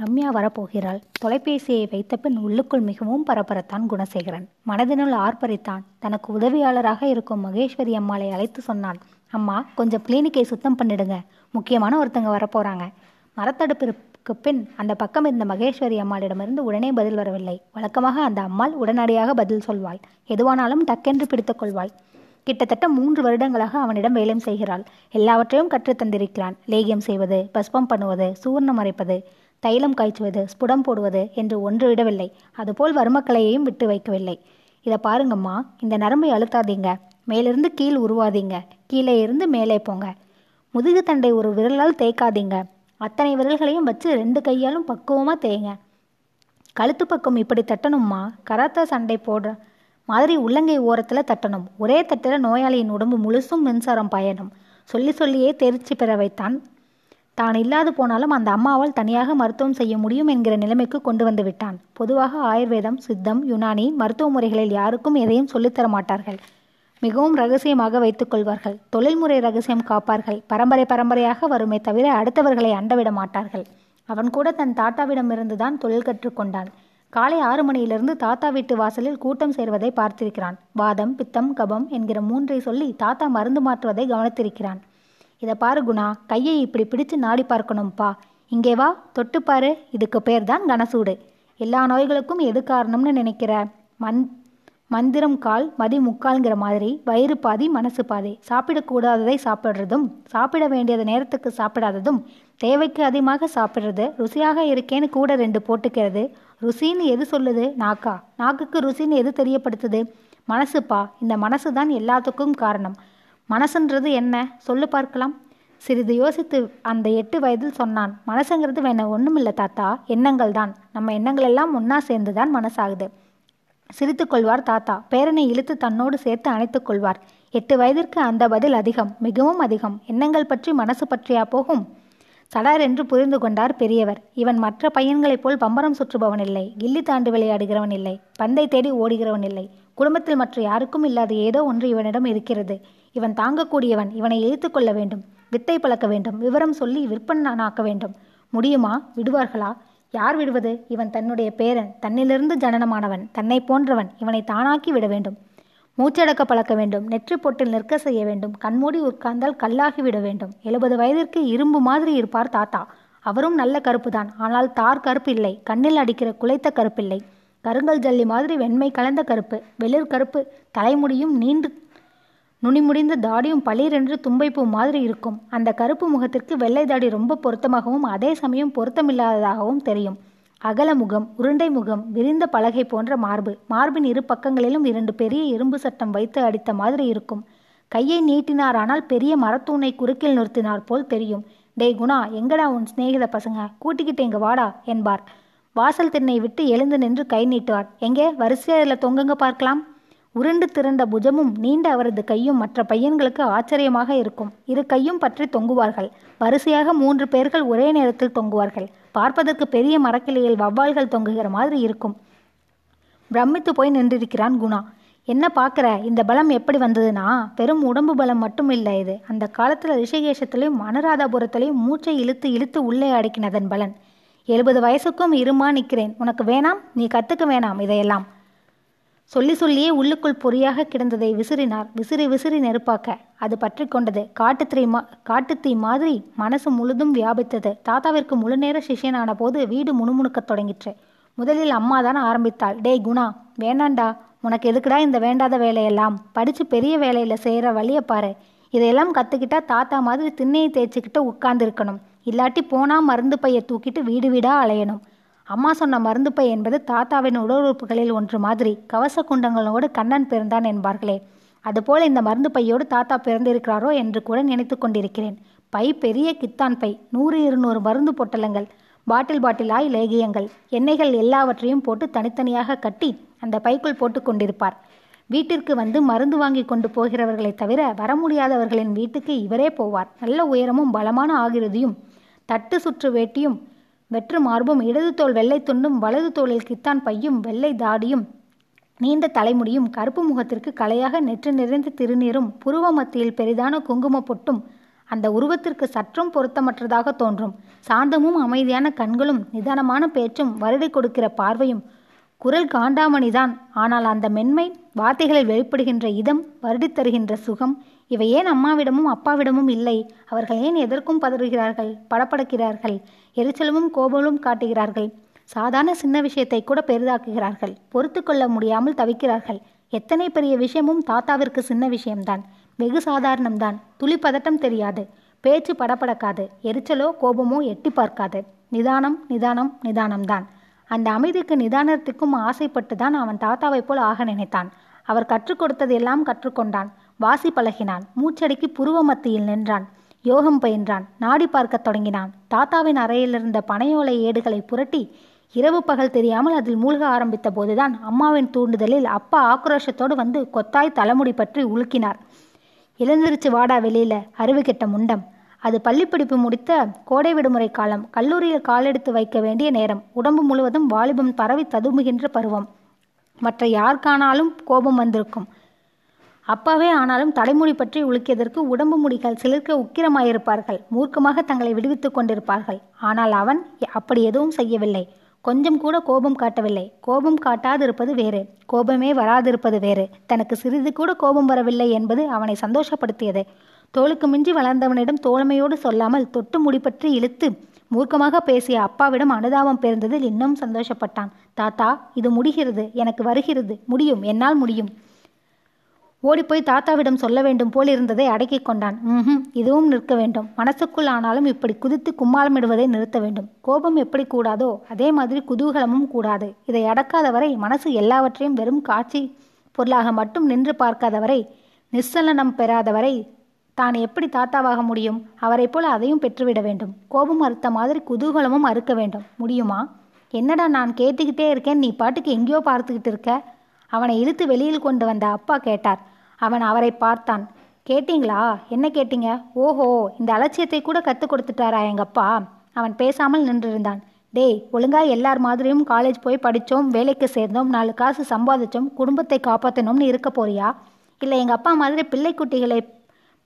ரம்யா வரப்போகிறாள். தொலைபேசியை வைத்தபின் உள்ளுக்குள் மிகவும் பரபரத்தான் குணசேகரன். மனதினுள் ஆர்ப்பரித்தான். தனக்கு உதவியாளராக இருக்கும் மகேஸ்வரி அம்மாளை அழைத்து சொன்னான் அம்மா கொஞ்சம் கிளினிக்கை சுத்தம் பண்ணிடுங்க. முக்கியமான ஒருத்தங்க வரப்போறாங்க. மரத்தடுப்பிற்கு பின் அந்த பக்கம் இருந்த மகேஸ்வரி அம்மாளிடமிருந்து உடனே பதில் வரவில்லை. வழக்கமாக அந்த அம்மாள் உடனடியாக பதில் சொல்வாள். எதுவானாலும் டக்கென்று பிடித்துக் கொள்வாள். கிட்டத்தட்ட மூன்று வருடங்களாக அவனிடம் வேலை செய்கிறாள். எல்லாவற்றையும் கற்றுத்தந்திருக்கிறான் லேகியம் செய்வது பஸ்பம் பண்ணுவது சூர்ணம் அரைப்பது தைலம் காய்ச்சுவது ஸ்புடம் போடுவது என்று ஒன்று விடவில்லை. அதுபோல் வர்மக்கலையையும் விட்டு வைக்கவில்லை. இதை பாருங்கம்மா இந்த நரம்பை அழுத்தாதீங்க. மேலிருந்து கீழ் உருவாதீங்க. கீழே இருந்து மேலே போங்க. முதுகு தண்டை ஒரு விரலால் தேய்க்காதீங்க. அத்தனை விரல்களையும் வச்சு ரெண்டு கையாலும் பக்குவமாக தேய்ங்க. கழுத்து பக்கம் இப்படி தட்டணும்மா. கராத்தா சண்டை போடுற மாதிரி உள்ளங்கை ஓரத்தில் தட்டணும். ஒரே தட்டில் நோயாளியின் உடம்பு முழுசும் மின்சாரம் பாயணும். சொல்லி சொல்லியே தெரிச்சு பெற வைத்தான் தான் இல்லாது போனாலும் அந்த அம்மாவால் தனியாக மருத்துவம் செய்ய முடியும் என்கிற நிலைமைக்கு கொண்டு வந்து விட்டான். பொதுவாக ஆயுர்வேதம் சித்தம் யுனானி மருத்துவ முறைகளில் யாருக்கும் எதையும் சொல்லித்தர மாட்டார்கள். மிகவும் ரகசியமாக வைத்துக் கொள்வார்கள். தொழில்முறை ரகசியம் காப்பார்கள். பரம்பரை பரம்பரையாக வருமே தவிர அடுத்தவர்களை அண்டவிட மாட்டார்கள். அவன் கூட தன் தாத்தாவிடமிருந்து தான் தொழில் கற்றுக்கொண்டான் காலை ஆறு மணியிலிருந்து தாத்தா வீட்டு வாசலில் கூட்டம் சேர்வதை பார்த்திருக்கிறான். வாதம் பித்தம் கபம் என்கிற மூன்றை சொல்லி தாத்தா மருந்து மாற்றுவதை கவனித்திருக்கிறான். இதை பாரு குணா கையை இப்படி பிடிச்சு நாடி பார்க்கணும்ப்பா இங்கே வா தொட்டு பாரு இதுக்கு பேர் தான் கனசூடு. எல்லா நோய்களுக்கும் எது காரணம்னு நினைக்கிற? மந் மந்திரம் கால் மதி முக்கால்ங்கிற மாதிரி வயிறு பாதி மனசு பாதி. சாப்பிடக்கூடாததை சாப்பிட்றதும் சாப்பிட வேண்டியது நேரத்துக்கு சாப்பிடாததும் தேவைக்கு அதிகமாக சாப்பிட்றது ருசியாக இருக்கேன்னு கூட ரெண்டு போட்டுக்கிறது. ருசின்னு எது சொல்லுது? நாக்கா? நாக்குக்கு ருசின்னு எது தெரியப்படுத்துது? மனசுப்பா இந்த மனசு தான் எல்லாத்துக்கும் காரணம். மனசுன்றது என்ன? சொல்லு பார்க்கலாம். சிறிது யோசித்து அந்த எட்டு வயதில் சொன்னான். மனசுங்கிறது வேண ஒன்றுமில்லை தாத்தா. எண்ணங்கள் தான் நம்ம எண்ணங்கள் எல்லாம் ஒன்றா சேர்ந்து தான் மனசாகுது. சிரித்து கொள்வார் தாத்தா. பேரனை இழுத்து தன்னோடு சேர்த்து அணைத்துக் கொள்வார். எட்டு வயதிற்கு அந்த பதில் அதிகம். மிகவும் அதிகம். எண்ணங்கள் பற்றி மனசு பற்றியா போகும்? சடார் என்று புரிந்து கொண்டார் பெரியவர். இவன் மற்ற பையன்களைப் போல் பம்பரம் சுற்றுபவன் இல்லை. கில்லி தாண்டு விளையாடுகிறவன் இல்லை. பந்தை தேடி ஓடுகிறவன் இல்லை. குடும்பத்தில் மற்ற யாருக்கும் இல்லாத ஏதோ ஒன்று இவனிடம் இருக்கிறது. இவன் தாங்கக்கூடியவன் இவனை இழுத்து கொள்ள வேண்டும் வித்தை பழக்க வேண்டும் விவரம் சொல்லி விற்பனாக்க வேண்டும். முடியுமா? விடுவார்களா? யார் விடுவது? இவன் தன்னுடைய பேரன் தன்னிலிருந்து ஜனனமானவன் தன்னை போன்றவன் இவனை தானாக்கி விட வேண்டும். மூச்சடக்க பழக்க வேண்டும் நெற்றி பொட்டில் நிற்க செய்ய வேண்டும் கண்மூடி உட்கார்ந்தால் கல்லாகி விட வேண்டும். எழுபது வயதிற்கு இரும்பு மாதிரி இருப்பார் தாத்தா. அவரும் நல்ல கருப்பு தான் ஆனால் தார் கருப்பு இல்லை கண்ணில் அடிக்கிற குலைத்த கருப்பில்லை. கருங்கல் ஜல்லி மாதிரி வெண்மை கலந்த கருப்பு வெளிர் கருப்பு தலைமுடியும் நீண்டு நுனி முடிந்த தாடியும் பளிரென்று தும்பைப்பூ மாதிரி இருக்கும். அந்த கருப்பு முகத்திற்கு வெள்ளை தாடி ரொம்ப பொருத்தமாகவும் அதே சமயம் பொருத்தமில்லாததாகவும் தெரியும். அகல முகம் உருண்டை முகம் விரிந்த பலகை போன்ற மார்பு. மார்பின் இரு பக்கங்களிலும் இரண்டு பெரிய இரும்பு சட்டம் வைத்து அடித்த மாதிரி இருக்கும். கையை நீட்டினாரானால் பெரிய மரத்தூணை குறுக்கில் நிறுத்தினார் போல் தெரியும். டேய் குணா எங்கடா உன் சிநேகித பசங்க? கூட்டிக்கிட்டு இங்க வாடா என்பார். வாசல் திண்ணை விட்டு எழுந்து நின்று கை நீட்டுவார். எங்கே? வரிசையில் தொங்குங்க பார்க்கலாம்? உருண்டு திரண்ட புஜமும் நீண்ட அவரது கையும் மற்ற பையன்களுக்கு ஆச்சரியமாக இருக்கும். இரு கையும் பற்றி தொங்குவார்கள். வரிசையாக மூன்று பேர்கள் ஒரே நேரத்தில் தொங்குவார்கள். பார்ப்பதற்கு பெரிய மரக்கிளையில் வவ்வால்கள் தொங்குகிற மாதிரி இருக்கும். பிரமித்து போய் நின்றிருக்கிறான் குணா. என்ன பார்க்குற? இந்த பலம் எப்படி வந்ததுன்னா வெறும் உடம்பு பலம் மட்டும் இல்லை இது. அந்த காலத்தில் ரிஷிகேஷத்துலேயும் அனுராதாபுரத்திலையும் மூச்சை இழுத்து இழுத்து உள்ளே அடக்கினதன் பலன். எழுபது வயசுக்கும் இருமா நிற்கிறேன் உனக்கு வேணாம்? நீ கற்றுக்க வேணாம். இதையெல்லாம் சொல்லி சொல்லியே உள்ளுக்குள் பொறியாக கிடந்ததை விசிறினார். விசிறி விசிறி நெருப்பாக்க. அது பற்றி கொண்டது. காட்டுத்தீ மா காட்டுத்தீ மாதிரி மனசு முழுதும் வியாபித்தது. தாத்தாவிற்கு முழு நேர போது வீடு முணுமுணுக்கத் தொடங்கிற்று. முதலில் அம்மா தான் ஆரம்பித்தாள். டேய் குணா வேணாண்டா உனக்கு எதுக்குடா இந்த வேண்டாத வேலையெல்லாம்? படித்து பெரிய வேலையில் செய்கிற வழியை பாரு. இதையெல்லாம் கற்றுக்கிட்டா தாத்தா மாதிரி திண்ணையை தேய்ச்சிக்கிட்டு உட்கார்ந்துருக்கணும். இல்லாட்டி போனால் மருந்து பையை தூக்கிட்டு வீடு வீடாக அலையணும். அம்மா சொன்ன மருந்து பை என்பது தாத்தாவின் உடல் உறுப்புகளில் ஒன்று மாதிரி. கவச குண்டங்களோடு கண்ணன் பிறந்தான் என்பார்களே. அதுபோல இந்த மருந்து பையோடு தாத்தா பிறந்திருக்கிறாரோ என்று கூட நினைத்து கொண்டிருக்கிறேன். பை பெரிய கித்தான் பை. நூறு இருநூறு மருந்து பொட்டலங்கள் பாட்டில் பாட்டிலாய் லேகியங்கள் எண்ணெய்கள் எல்லாவற்றையும் போட்டு தனித்தனியாக கட்டி அந்த பைக்குள் போட்டு கொண்டிருப்பார். வீட்டிற்கு வந்து மருந்து வாங்கி கொண்டு போகிறவர்களை தவிர வர முடியாதவர்களின் வீட்டுக்கு இவரே போவார். நல்ல உயரமும் பலமான ஆகிருதியும் தட்டு சுற்று வேட்டியும் வெற்று மார்பும் இடது தோல் வெள்ளை துண்டும் வலது தோளில் கித்தான் பையும் வெள்ளை தாடியும் நீண்ட தலைமுடியும் கருப்பு முகத்திற்கு கலையாக நெற்று நிறைந்த திருநீரும் புருவ மத்தியில் பெரிதான குங்கும பொட்டும் அந்த உருவத்திற்கு சற்றும் பொருத்தமற்றதாக தோன்றும். சாந்தமும் அமைதியான கண்களும் நிதானமான பேச்சும் வருடை கொடுக்கிற பார்வையும் குரல் காண்டாமணிதான். ஆனால் அந்த மென்மை வார்த்தைகளில் வெளிப்படுகின்ற இதம் வருடித் தருகின்ற சுகம் இவை ஏன் அம்மாவிடமும் அப்பாவிடமும் இல்லை? அவர்கள் ஏன் எதற்கும் பதறுகிறார்கள்? படப்படக்கிறார்கள் எரிச்சலும் கோபமும் காட்டுகிறார்கள்? சாதாரண சின்ன விஷயத்தை கூட பெரிதாக்குகிறார்கள். பொறுத்து கொள்ள முடியாமல் தவிக்கிறார்கள். எத்தனை பெரிய விஷயமும் தாத்தாவிற்கு சின்ன விஷயம்தான். வெகு சாதாரணம்தான். துளி பதட்டம் தெரியாது. பேச்சு படப்படக்காது எரிச்சலோ கோபமோ எட்டி பார்க்காது. நிதானம் நிதானம் நிதானம்தான். அந்த அமைதிக்கு நிதானத்துக்கும் ஆசைப்பட்டு தான் அவன் தாத்தாவைப் போல் ஆக நினைத்தான். அவர் கற்றுக் கொடுத்ததெல்லாம் கற்றுக்கொண்டான். வாசி பழகினான். மூச்சடிக்கு புருவ மத்தியில் நின்றான். யோகம் பயின்றான். நாடி பார்க்கத் தொடங்கினான். தாத்தாவின் அறையிலிருந்த பனையோலை ஏடுகளை புரட்டி இரவு பகல் தெரியாமல் அதில் மூழ்க ஆரம்பித்த போதுதான் அம்மாவின் தூண்டுதலில் அப்பா ஆக்ரோஷத்தோடு வந்து கொத்தாய் தலைமுடி பற்றி உலுக்கினார். எழுந்திருச்சு வாடா வெளியில. அறிவு கெட்ட முண்டம். அது பள்ளிப்படிப்பு முடித்த கோடை விடுமுறை காலம். கல்லூரியில் காலெடுத்து வைக்க வேண்டிய நேரம். உடம்பு முழுவதும் வாலிபம் பரவி ததுமுகின்ற பருவம். மற்ற காணாலும் கோபம் வந்திருக்கும். அப்பாவே ஆனாலும் தலைமுடி பற்றி உலுக்கியதற்கு உடம்பு முடிகள் சிலிர்க்க உக்கிரமாயிருப்பார்கள். மூர்க்கமாக தங்களை விடுவித்துக் கொண்டிருப்பார்கள். ஆனால் அவன் அப்படி எதுவும் செய்யவில்லை. கொஞ்சம் கூட கோபம் காட்டவில்லை. கோபம் காட்டாதிருப்பது வேறு. கோபமே வராதிருப்பது வேறு. தனக்கு சிறிது கூட கோபம் வரவில்லை என்பது அவனை சந்தோஷப்படுத்தியது. தோளுக்கு மிஞ்சி வளர்ந்தவனிடம் தோழமையோடு சொல்லாமல் தொட்டு முடிப்பற்றி இழுத்து மூர்க்கமாக பேசிய அப்பாவிடம் அனுதாபம் பெருந்ததில் இன்னும் சந்தோஷப்பட்டான். தாத்தா இது முடிகிறது. எனக்கு வருகிறது. முடியும். என்னால் முடியும். ஓடிப்போய் தாத்தாவிடம் சொல்ல வேண்டும் போல் இருந்ததை அடக்கிக் கொண்டான். ம் இதுவும் நிற்க வேண்டும். மனசுக்குள் ஆனாலும் இப்படி குதித்து கும்மாளமிடுவதை நிறுத்த வேண்டும். கோபம் எப்படி கூடாதோ அதே மாதிரி குதூகலமும் கூடாது. இதை அடக்காதவரை மனசு எல்லாவற்றையும் வெறும் காட்சி பொருளாக மட்டும் நின்று பார்க்காதவரை நிச்சலனம் பெறாதவரை தான் எப்படி தாத்தாவாக முடியும்? அவரைப் போல அதையும் பெற்றுவிட வேண்டும். கோபம் அறுத்த மாதிரி குதூகலமும் அறுக்க வேண்டும். முடியுமா? என்னடா நான் கேட்டுக்கிட்டே இருக்கேன். நீ பாட்டுக்கு எங்கேயோ பார்த்துக்கிட்டு இருக்க. அவனை இழுத்து வெளியில் கொண்டு வந்த அப்பா கேட்டார். அவன் அவரை பார்த்தான். கேட்டீங்களா? என்ன கேட்டீங்க? ஓஹோ இந்த அலட்சியத்தை கூட கற்றுக் கொடுத்துட்டாரா எங்கப்பா? அவன் பேசாமல் நின்றிருந்தான். டேய் ஒழுங்கா எல்லார் மாதிரியும் காலேஜ் போய் படித்தோம் வேலைக்கு சேர்ந்தோம் நாலு காசு சம்பாதிச்சோம் குடும்பத்தை காப்பாற்றணும்னு இருக்க போறியா? இல்லை எங்கள் அப்பா மாதிரி பிள்ளை குட்டிகளை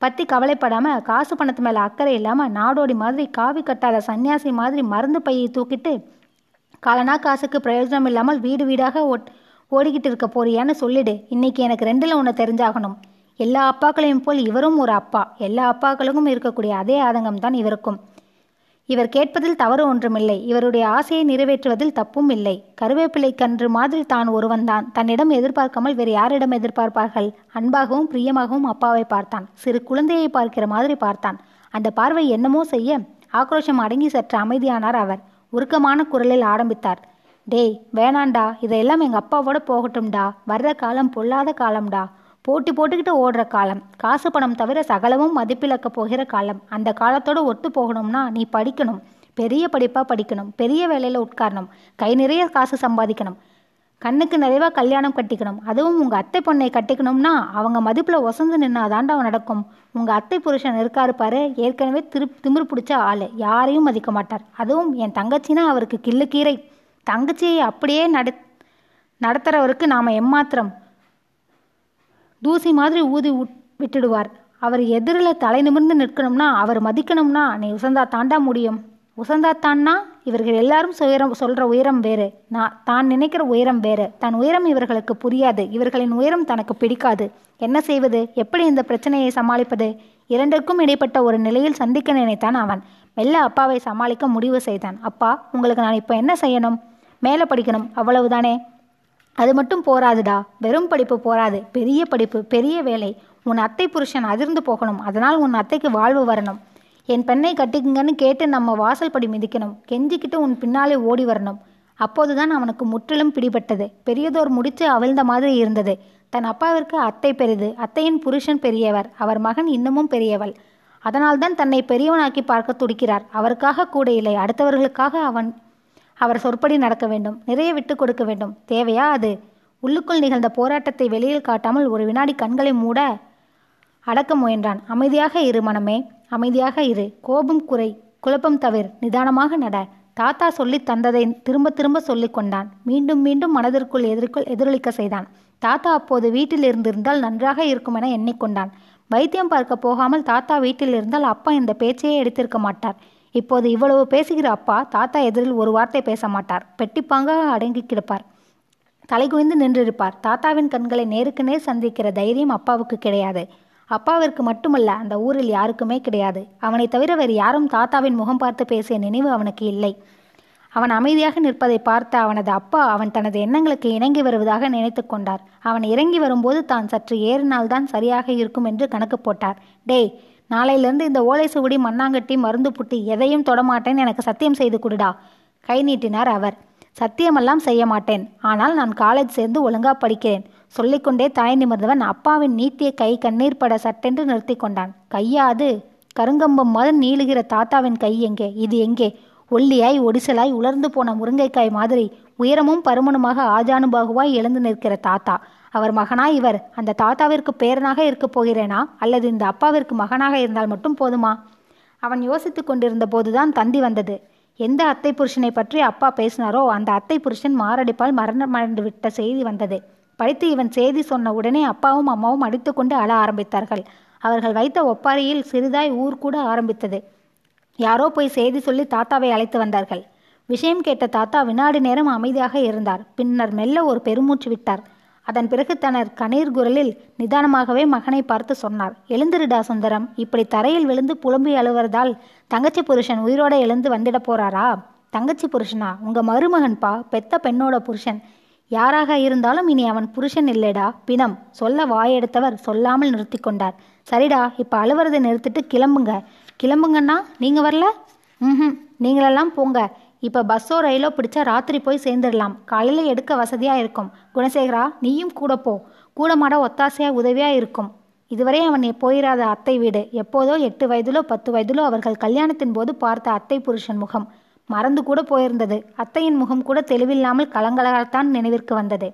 பற்றி கவலைப்படாமல் காசு பணத்து மேலே அக்கறை இல்லாமல் நாடோடி மாதிரி காவி கட்டாத சன்னியாசி மாதிரி மருந்து பையை தூக்கிட்டு காலனா காசுக்கு பிரயோஜனம் இல்லாமல் வீடு வீடாக ஓட் ஓடிக்கிட்டு இருக்க போறியான்னு சொல்லிடு. இன்னைக்கு எனக்கு ரெண்டில் ஒன்று தெரிஞ்சாகணும். எல்லா அப்பாக்களையும் போல் இவரும் ஒரு அப்பா. எல்லா அப்பாக்களுக்கும் இருக்கக்கூடிய அதே ஆதங்கம் தான் இவருக்கும். இவர் கேட்பதில் தவறு ஒன்றுமில்லை. இவருடைய ஆசையை நிறைவேற்றுவதில் தப்பும் இல்லை. கருவேப்பிலை கன்று மாதிரி தான் ஒருவன்தான். தன்னிடம் எதிர்பார்க்காமல் வேறு யாரிடம் எதிர்பார்ப்பார்கள்? அன்பாகவும் பிரியமாகவும் அப்பாவை பார்த்தான். சிறு குழந்தையை பார்க்கிற மாதிரி பார்த்தான். அந்த பார்வை என்னமோ செய்ய ஆக்ரோஷம் அடங்கி சற்று அமைதியானார் அவர். உருக்கமான குரலில் ஆரம்பித்தார். டேய் வேணாண்டா. இதையெல்லாம் எங்கள் அப்பாவோட போகட்டும்டா. வர்ற காலம் பொல்லாத காலம்டா. போட்டி போட்டுக்கிட்டு ஓடுற காலம். காசு பணம் தவிர சகலமும் மதிப்பிழக்க போகிற காலம். அந்த காலத்தோட ஒத்து போகணும்னா நீ படிக்கணும். பெரிய படிப்பாக படிக்கணும். பெரிய வேலையில் உட்காரணும். கை நிறைய காசு சம்பாதிக்கணும். கண்ணுக்கு நிறைவாக கல்யாணம் கட்டிக்கணும். அதுவும் உங்கள் அத்தை பொண்ணை கட்டிக்கணும்னா அவங்க மதிப்பில் ஒசந்து நின்னாதாண்டா நடக்கும். உங்கள் அத்தை புருஷன் இருக்காரு பாரு. ஏற்கனவே திரு திமிர் பிடிச்ச ஆள். யாரையும் மதிக்க மாட்டார். அதுவும் என் தங்கச்சினா அவருக்கு கிள்ளு கீரை. தங்கச்சியை அப்படியே நட நடத்துகிறவருக்கு நாம் எம்மாத்திரம் தூசி மாதிரி ஊதி விட்டுடுவார். அவர் எதிரில் தலை நிமிர்ந்து நிற்கணும்னா அவர் மதிக்கணும்னா நீ உசந்தா தாண்டா முடியும். உசந்தா தான்னா இவர்கள் எல்லாரும் உயரம் சொல்கிற உயரம் வேறு. நான் தான் நினைக்கிற உயரம் வேறு. தன் உயரம் இவர்களுக்கு புரியாது. இவர்களின் உயரம் தனக்கு பிடிக்காது. என்ன செய்வது? எப்படி இந்த பிரச்சனையை சமாளிப்பது? இரண்டிற்கும் இடைப்பட்ட ஒரு நிலையில் சந்திக்க நினைத்தான் அவன். மெல்ல அப்பாவை சமாளிக்க முடிவு செய்தான். அப்பா உங்களுக்கு நான் இப்போ என்ன செய்யணும்? மேலே படிக்கணும். அவ்வளவுதானே? அது மட்டும் போராதுடா வெறும் படிப்பு போராது பெரிய படிப்பு பெரிய வேலை. உன் அத்தை புருஷன் அதிர்ந்து போகணும். அதனால் உன் அத்தைக்கு வாழ்வு வரணும். என் பெண்ணை கட்டிக்குங்கன்னு கேட்டு நம்ம வாசல் படி மிதிக்கணும். கெஞ்சிக்கிட்டு உன் பின்னாலே ஓடி வரணும். அப்போதுதான் அவனுக்கு முற்றிலும் பிடிபட்டது. பெரியதோர் முடிச்சு அவிழ்ந்த மாதிரி இருந்தது. தன் அப்பாவிற்கு அத்தை பெரிது. அத்தையின் புருஷன் பெரியவர். அவர் மகன் இன்னமும் பெரியவள். அதனால்தான் தன்னை பெரியவனாக்கி பார்க்க துடிக்கிறார். அவருக்காக கூட இல்லை. அடுத்தவர்களுக்காக அவன் அவர் சொற்படி நடக்க வேண்டும் நிறைய விட்டு கொடுக்க வேண்டும். தேவையா அது? உள்ளுக்குள் நிகழ்ந்த போராட்டத்தை வெளியில் காட்டாமல் ஒரு வினாடி கண்களை மூட அடக்க முயன்றான். அமைதியாக இரு மனமே அமைதியாக இரு. கோபம் குறை குழப்பம் தவிர நிதானமாக நட. தாத்தா சொல்லி தந்ததை திரும்ப திரும்ப சொல்லிக் கொண்டான். மீண்டும் மீண்டும் மனதிற்குள் எதிர்க்குள் எதிரொலிக்க செய்தான். தாத்தா அப்போது வீட்டில் இருந்திருந்தால் நன்றாக இருக்கும் என எண்ணிக்கொண்டான் வைத்தியம் பார்க்க போகாமல் தாத்தா வீட்டில் இருந்தால் அப்பா இந்த பேச்சையே எடுத்திருக்க மாட்டார். இப்போது இவ்வளவு பேசுகிற அப்பா தாத்தா எதிரில் ஒரு வார்த்தை பேச மாட்டார். பெட்டிப்பாங்க அடங்கி கிடப்பார். தலைகுனிந்து நின்றிருப்பார். தாத்தாவின் கண்களை நேருக்கு நேர் சந்திக்கிற தைரியம் அப்பாவுக்கு கிடையாது. அப்பாவிற்கு மட்டுமல்ல அந்த ஊரில் யாருக்குமே கிடையாது. அவனை தவிர வேறு யாரும் தாத்தாவின் முகம் பார்த்து பேசிய நினைவு அவனுக்கு இல்லை. அவன் அமைதியாக நிற்பதை பார்த்த அவனது அப்பா அவன் தனது எண்ணங்களுக்கு இணங்கி வருவதாக நினைத்து கொண்டார். அவன் இறங்கி வரும்போது தான் சற்று ஏறினால்தான் சரியாக இருக்கும் என்று கணக்கு போட்டார். டேய் நாளையிலேருந்து இந்த ஓலை சுவடி மண்ணாங்கட்டி மருந்து புட்டி எதையும் தொடமாட்டேன் எனக்கு சத்தியம் செய்து கொடுடா. கை நீட்டினார் அவர். சத்தியமெல்லாம் செய்ய மாட்டேன். ஆனால் நான் காலேஜ் சேர்ந்து ஒழுங்கா படிக்கிறேன். சொல்லிக்கொண்டே தாய் நிமிர்ந்தவன் அப்பாவின் நீட்டிய கை கண்ணீர் பட சட்டென்று நிறுத்தி கொண்டான். கையாது கருங்கம்பம் மாதிரி நீளுகிற தாத்தாவின் கை எங்கே? இது எங்கே? ஒல்லியாய் ஒடிசலாய் உலர்ந்து போன முருங்கைக்காய் மாதிரி உயரமும் பருமனுமாக ஆஜானுபாகுவாய் எழுந்து நிற்கிற தாத்தா. அவர் மகனா இவர் அந்த தாத்தாவிற்கு பேரனாக இருக்கப் போகிறேனா? அல்லது இந்த அப்பாவிற்கு மகனாக இருந்தால் மட்டும் போதுமா? அவன் யோசித்துக் கொண்டிருந்த போதுதான் தந்தி வந்தது. எந்த அத்தை புருஷனை பற்றி அப்பா பேசினாரோ அந்த அத்தை புருஷன் மாரடைப்பால் மரணமடைந்து விட்ட செய்தி வந்தது. படித்து இவன் செய்தி சொன்ன உடனே அப்பாவும் அம்மாவும் அடித்துக்கொண்டு அழ ஆரம்பித்தார்கள். அவர்கள் வைத்த ஒப்பாரியில் சிறிதாய் ஊர் கூட ஆரம்பித்தது. யாரோ போய் செய்தி சொல்லி தாத்தாவை அழைத்து வந்தார்கள். விஷயம் கேட்ட தாத்தா வினாடி நேரம் அமைதியாக இருந்தார். பின்னர் மெல்ல ஒரு பெருமூச்சு விட்டார். அதன் பிறகு தனர் கணீர் குரலில் நிதானமாகவே மகனை பார்த்து சொன்னார். எழுந்திருடா சுந்தரம் இப்படி தரையில் விழுந்து புலம்பி அழுவதால் தங்கச்சி புருஷன் உயிரோட எழுந்து வந்துட போறாரா? தங்கச்சி புருஷனா? உங்க மருமகன்பா பெத்த பெண்ணோட புருஷன். யாராக இருந்தாலும் இனி அவன் புருஷன் இல்லைடா. பிணம். சொல்ல வாயெடுத்தவர் சொல்லாமல் நிறுத்தி கொண்டார். சரிடா இப்ப அழுவுறதை நிறுத்திட்டு கிளம்புங்க. கிளம்புங்கன்னா நீங்க வரல? ம் நீங்களெல்லாம் போங்க. இப்போ பஸ்ஸோ ரயிலோ பிடிச்சா ராத்திரி போய் சேர்ந்துடலாம். காலையில் எடுக்க வசதியாக இருக்கும். குணசேகரா நீயும் கூட போ. கூட மாட ஒத்தாசையாக உதவியாக இருக்கும். இதுவரை அவன் போயிராத அத்தை வீடு. எப்போதோ எட்டு வயதிலோ பத்து வயதிலோ அவர்கள் கல்யாணத்தின் போது பார்த்த அத்தை புருஷன் முகம். மறந்து கூட போயிருந்தது. அத்தையின் முகம் கூட தெளிவில்லாமல் கலங்கலகத்தான் நினைவிற்கு வந்தது.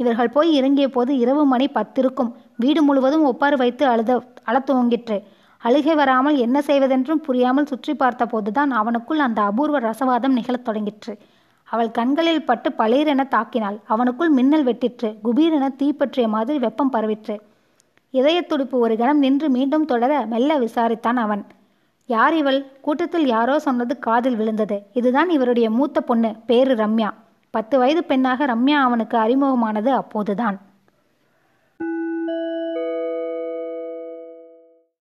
இவர்கள் போய் இறங்கிய போது இரவு மணி பத்திருக்கும். வீடு முழுவதும் ஒப்பாறு வைத்து அழுத அழத்துவங்கிற்று அழுகை வராமல் என்ன செய்வதென்றும் புரியாமல் சுற்றி பார்த்த போதுதான் அவனுக்குள் அந்த அபூர்வ ரசவாதம் நிகழத் தொடங்கிற்று. அவள் கண்களில் பட்டு பளீரென தாக்கினாள். அவனுக்குள் மின்னல் வெட்டிற்று. குபீரென தீப்பற்றிய மாதிரி வெப்பம் பரவிற்று. இதய துடிப்பு ஒரு கணம் நின்று மீண்டும் தொடர மெல்ல விசாரித்தான் அவன். யார் இவள்? கூட்டத்தில் யாரோ சொன்னது காதில் விழுந்தது. இதுதான் இவருடைய மூத்த பொண்ணு. பேரு ரம்யா. பத்து வயது பெண்ணாக ரம்யா அவனுக்கு அறிமுகமானது அப்போதுதான்.